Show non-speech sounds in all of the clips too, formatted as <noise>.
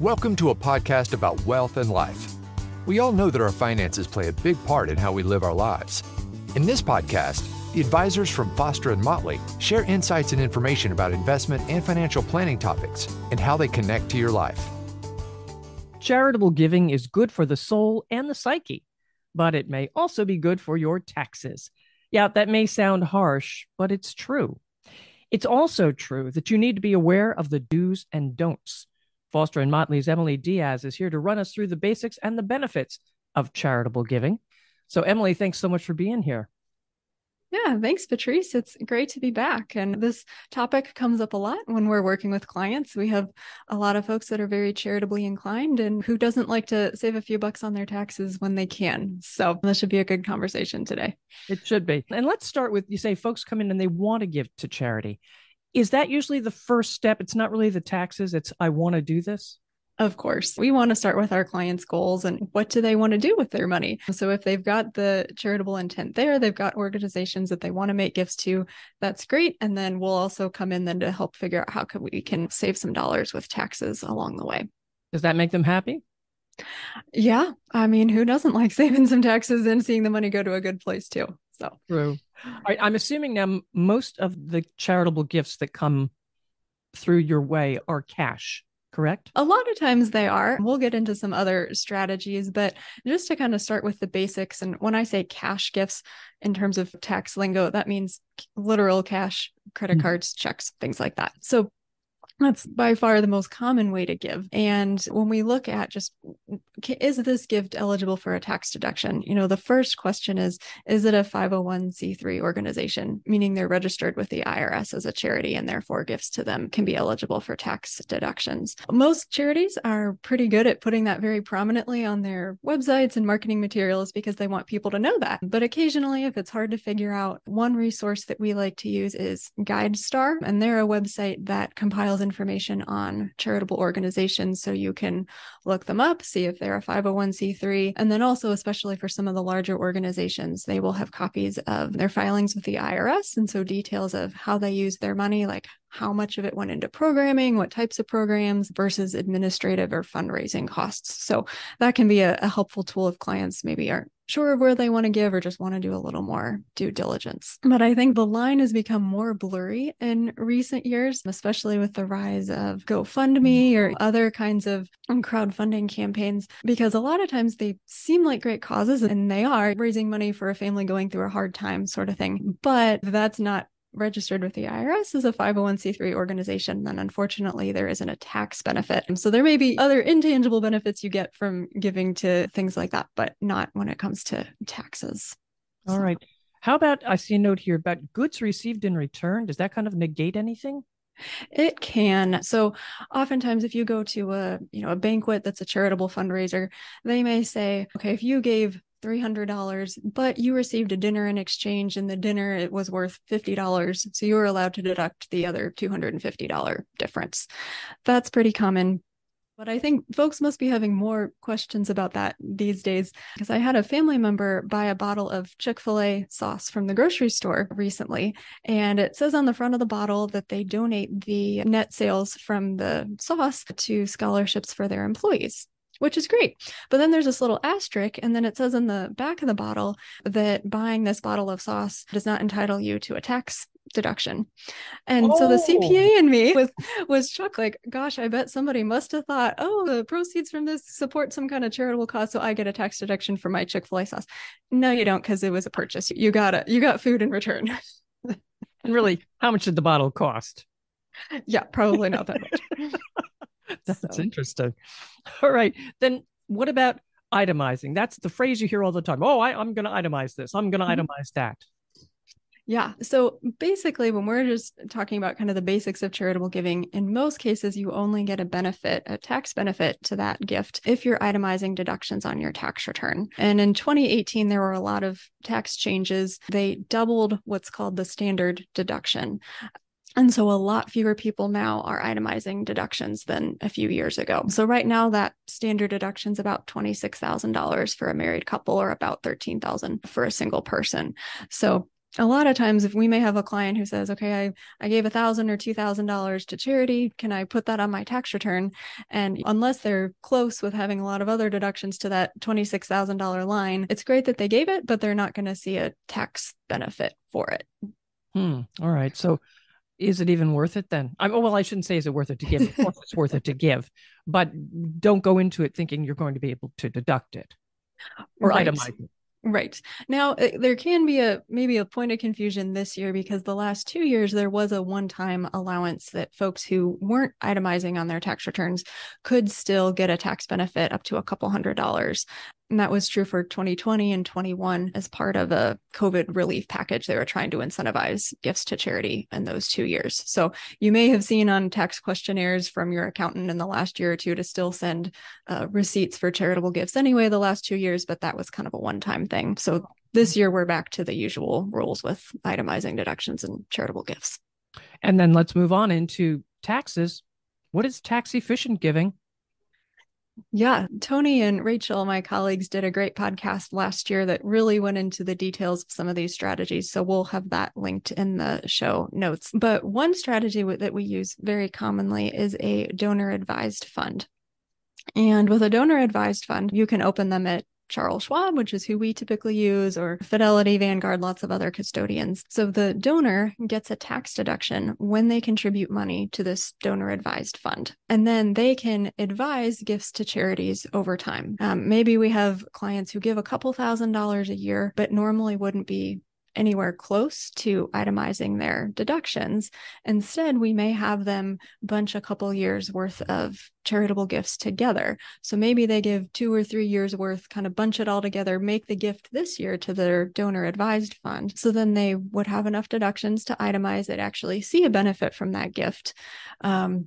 Welcome to a podcast about wealth and life. We all know that our finances play a big part in how we live our lives. In this podcast, the advisors from Foster and Motley share insights and information about investment and financial planning topics and how they connect to your life. Charitable giving is good for the soul and the psyche, but it may also be good for your taxes. Yeah, that may sound harsh, but it's true. It's also true that you need to be aware of the do's and don'ts. Foster and Motley's Emily Diaz is here to run us through the basics and the benefits of charitable giving. So, Emily, thanks so much for being here. Yeah, thanks, Patrice. It's great to be back. And this topic comes up a lot when we're working with clients. We have a lot of folks that are very charitably inclined and who doesn't like to save a few bucks on their taxes when they can. So, this should be a good conversation today. It should be. And let's start with you say folks come in and they want to give to charity. Is that usually the first step? It's not really the taxes, it's I want to do this. Of course, we want to start with our clients' goals and what do they want to do with their money. So, if they've got the charitable intent there, they've got organizations that they want to make gifts to, that's great. And then we'll also come in then to help figure out how can we can save some dollars with taxes along the way. Does that make them happy? Yeah, I mean, who doesn't like <laughs> saving some taxes and seeing the money go to a good place too? So true. All right, I'm assuming now most of the charitable gifts that come through your way are cash correct? A lot of times they are. We'll get into some other strategies, but just to kind of start with the basics. And when I say cash gifts in terms of tax lingo, that means literal cash, credit mm-hmm. cards, checks, things like that. So that's by far the most common way to give. And when we look at just, is this gift eligible for a tax deduction? You know, the first question is, is it a 501c3 organization, meaning they're registered with the IRS as a charity and therefore gifts to them can be eligible for tax deductions? Most charities are pretty good at putting that very prominently on their websites and marketing materials because they want people to know that. But occasionally, if it's hard to figure out, one resource that we like to use is GuideStar, and they're a website that compiles information on charitable organizations so you can look them up, see if they're a 501c3. And then also, especially for some of the larger organizations, they will have copies of their filings with the IRS. And so details of how they use their money, like how much of it went into programming, what types of programs versus administrative or fundraising costs. So that can be a, a helpful tool if clients maybe aren't sure of where they want to give or just want to do a little more due diligence. But I think the line has become more blurry in recent years, especially with the rise of GoFundMe mm-hmm. or other kinds of crowdfunding campaigns, because a lot of times they seem like great causes and they are raising money for a family going through a hard time, sort of thing. But that's not registered with the IRS as a 501c3 organization, then unfortunately there isn't a tax benefit. So there may be other intangible benefits you get from giving to things like that, but not when it comes to taxes. All so. right. How about I see a note here about goods received in return? Does that kind of negate anything? It can. So oftentimes if you go to a, you know, a banquet that's a charitable fundraiser, they may say, okay, if you gave $300 but you received a dinner in exchange and the dinner it was worth $50 so you were allowed to deduct the other $250 difference. That's pretty common. But I think folks must be having more questions about that these days because I had a family member buy a bottle of Chick fil A sauce from the grocery store recently. And it says on the front of the bottle that they donate the net sales from the sauce to scholarships for their employees which is great. But then there's this little asterisk, and then it says in the back of the bottle that buying this bottle of sauce does not entitle you to a tax deduction. And oh. so the CPA oh. in me <laughs> was was shocked, like, gosh, I bet somebody must have thought, oh, the proceeds from this support some kind of charitable cause, so I get a tax deduction for my Chick-fil-A sauce. No, you don't, because it was a purchase. You got it. You got food in return. and really, how much did the bottle cost? <laughs> Yeah, probably not that much. <laughs> That's so. interesting. <laughs> All right. Then what about itemizing? That's the phrase you hear all the time. Oh, I, am going to itemize this. I'm going to mm-hmm. itemize that. Yeah. So basically, when we're just talking about kind of the basics of charitable giving, in most cases, you only get a benefit, a tax benefit to that gift if you're itemizing deductions on your tax return. And in 2018, there were a lot of tax changes. They doubled what's called the standard deduction. And so a lot fewer people now are itemizing deductions than a few years ago. So right now that standard deduction is about $26,000 for a married couple or about 13,000 for a single person. So a lot of times if we may have a client who says okay i i gave a thousand or two thousand dollars to charity can i put that on my tax return and unless they're close with having a lot of other deductions to that $26000 line it's great that they gave it but they're not going to see a tax benefit for it hmm. all right so is it even worth it then? I'm well, I shouldn't say is it worth it to give. Of course, it's worth it to give, but don't go into it thinking you're going to be able to deduct it or right. itemize it. Right. Now uh, there can be a maybe a point of confusion this year because the last 2 years there was a one-time allowance that folks who weren't itemizing on their tax returns could still get a tax benefit up to a couple hundred dollars. And that was true for 2020 and 21 as part of a COVID relief package. They were trying to incentivize gifts to charity in those two years. So you may have seen on tax questionnaires from your accountant in the last year or two to still send uh, receipts for charitable gifts anyway, the last two years, but that was kind of a one time thing. So this year we're back to the usual rules with itemizing deductions and charitable gifts. And then let's move on into taxes. What is tax efficient giving? Yeah, Tony and Rachel, my colleagues, did a great podcast last year that really went into the details of some of these strategies. So we'll have that linked in the show notes. But one strategy that we use very commonly is a donor advised fund. And with a donor advised fund, you can open them at Charles Schwab, which is who we typically use, or Fidelity, Vanguard, lots of other custodians. So the donor gets a tax deduction when they contribute money to this donor advised fund. And then they can advise gifts to charities over time. Um, maybe we have clients who give a couple thousand dollars a year, but normally wouldn't be anywhere close to itemizing their deductions. Instead, we may have them bunch a couple years worth of charitable gifts together. So maybe they give two or three years worth, kind of bunch it all together, make the gift this year to their donor advised fund. So then they would have enough deductions to itemize it, actually see a benefit from that gift. Um,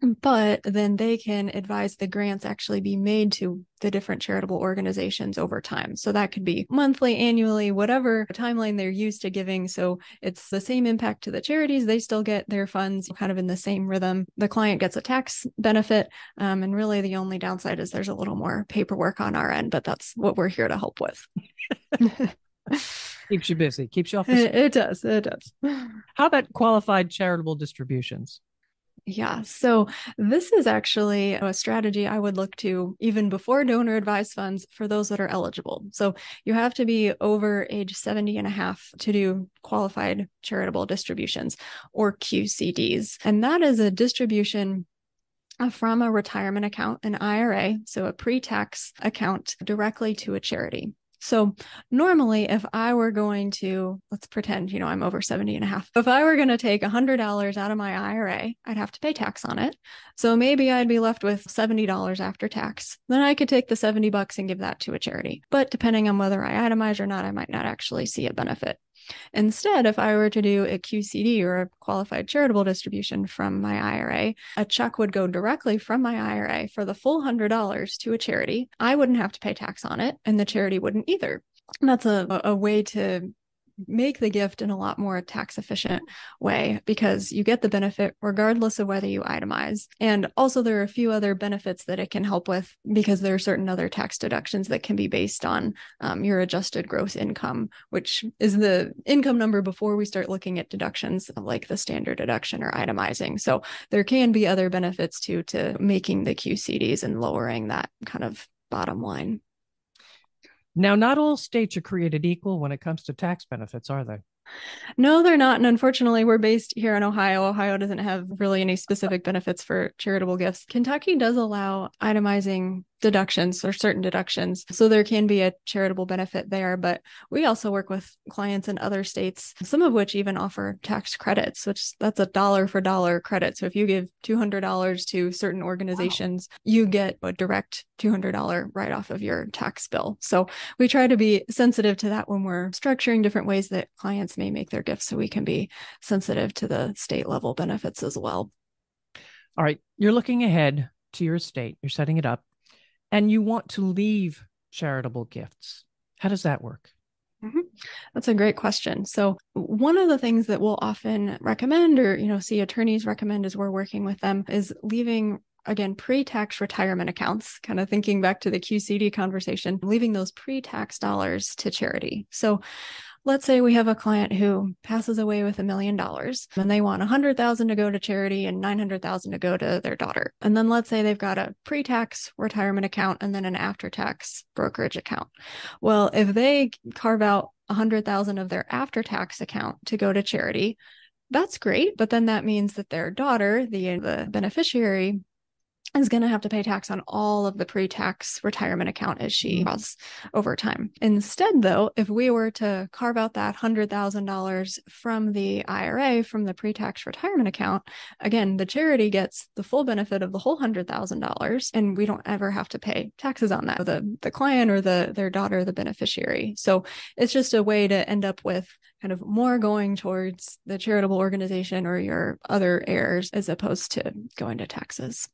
but then they can advise the grants actually be made to the different charitable organizations over time. So that could be monthly, annually, whatever timeline they're used to giving. So it's the same impact to the charities. They still get their funds kind of in the same rhythm. The client gets a tax benefit. Um, and really, the only downside is there's a little more paperwork on our end, but that's what we're here to help with. <laughs> keeps you busy, keeps you off. It, it does. It does. How about qualified charitable distributions? Yeah. So this is actually a strategy I would look to even before donor advised funds for those that are eligible. So you have to be over age 70 and a half to do qualified charitable distributions or QCDs. And that is a distribution from a retirement account, an IRA, so a pre tax account directly to a charity. So normally if I were going to, let's pretend, you know, I'm over 70 and a half. If I were going to take $100 out of my IRA, I'd have to pay tax on it. So maybe I'd be left with $70 after tax. Then I could take the 70 bucks and give that to a charity. But depending on whether I itemize or not, I might not actually see a benefit. Instead, if I were to do a QCD or a qualified charitable distribution from my IRA, a check would go directly from my IRA for the full $100 to a charity. I wouldn't have to pay tax on it, and the charity wouldn't either. And that's a, a way to make the gift in a lot more tax efficient way because you get the benefit regardless of whether you itemize. And also, there are a few other benefits that it can help with because there are certain other tax deductions that can be based on um, your adjusted gross income, which is the income number before we start looking at deductions like the standard deduction or itemizing. So, there can be other benefits too to making the QCDs and lowering that kind of bottom line. Now, not all states are created equal when it comes to tax benefits, are they? No, they're not. And unfortunately, we're based here in Ohio. Ohio doesn't have really any specific benefits for charitable gifts. Kentucky does allow itemizing deductions or certain deductions. So there can be a charitable benefit there. But we also work with clients in other states, some of which even offer tax credits, which that's a dollar for dollar credit. So if you give $200 to certain organizations, wow. you get a direct $200 write off of your tax bill. So we try to be sensitive to that when we're structuring different ways that clients may make their gifts so we can be sensitive to the state level benefits as well. All right. You're looking ahead to your state, you're setting it up and you want to leave charitable gifts. How does that work? Mm-hmm. That's a great question. So, one of the things that we'll often recommend or, you know, see attorneys recommend as we're working with them is leaving again pre-tax retirement accounts kind of thinking back to the qcd conversation leaving those pre-tax dollars to charity so let's say we have a client who passes away with a million dollars and they want a hundred thousand to go to charity and 900,000 to go to their daughter. And then let's say they've got a pre-tax retirement account and then an after-tax brokerage account. Well, if they carve out a hundred thousand of their after-tax account to go to charity, that's great. But then that means that their daughter, the, the beneficiary, is going to have to pay tax on all of the pre-tax retirement account as she mm-hmm. draws over time. Instead, though, if we were to carve out that $100,000 from the IRA, from the pre-tax retirement account, again, the charity gets the full benefit of the whole $100,000 and we don't ever have to pay taxes on that, the, the client or the their daughter, the beneficiary. So it's just a way to end up with kind of more going towards the charitable organization or your other heirs as opposed to going to taxes.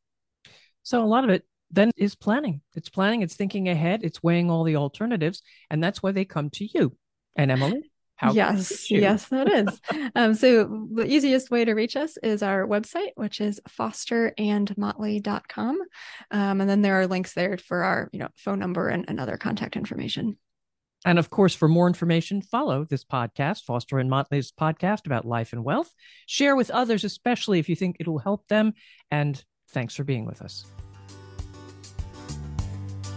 So a lot of it then is planning. It's planning, it's thinking ahead, it's weighing all the alternatives. And that's why they come to you. And Emily, how yes, yes, that is. <laughs> um, so the easiest way to reach us is our website, which is fosterandmotley.com. Um, and then there are links there for our, you know, phone number and, and other contact information. And of course, for more information, follow this podcast, Foster and Motley's podcast about life and wealth. Share with others, especially if you think it'll help them. And Thanks for being with us.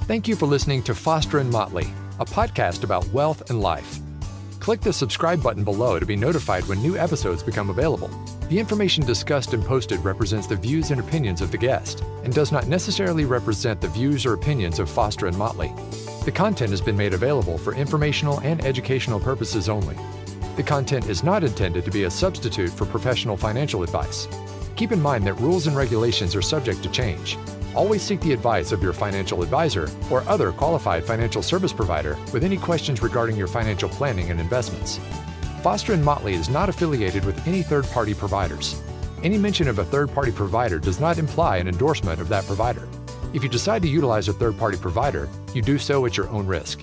Thank you for listening to Foster and Motley, a podcast about wealth and life. Click the subscribe button below to be notified when new episodes become available. The information discussed and posted represents the views and opinions of the guest and does not necessarily represent the views or opinions of Foster and Motley. The content has been made available for informational and educational purposes only. The content is not intended to be a substitute for professional financial advice. Keep in mind that rules and regulations are subject to change. Always seek the advice of your financial advisor or other qualified financial service provider with any questions regarding your financial planning and investments. Foster and Motley is not affiliated with any third-party providers. Any mention of a third-party provider does not imply an endorsement of that provider. If you decide to utilize a third-party provider, you do so at your own risk.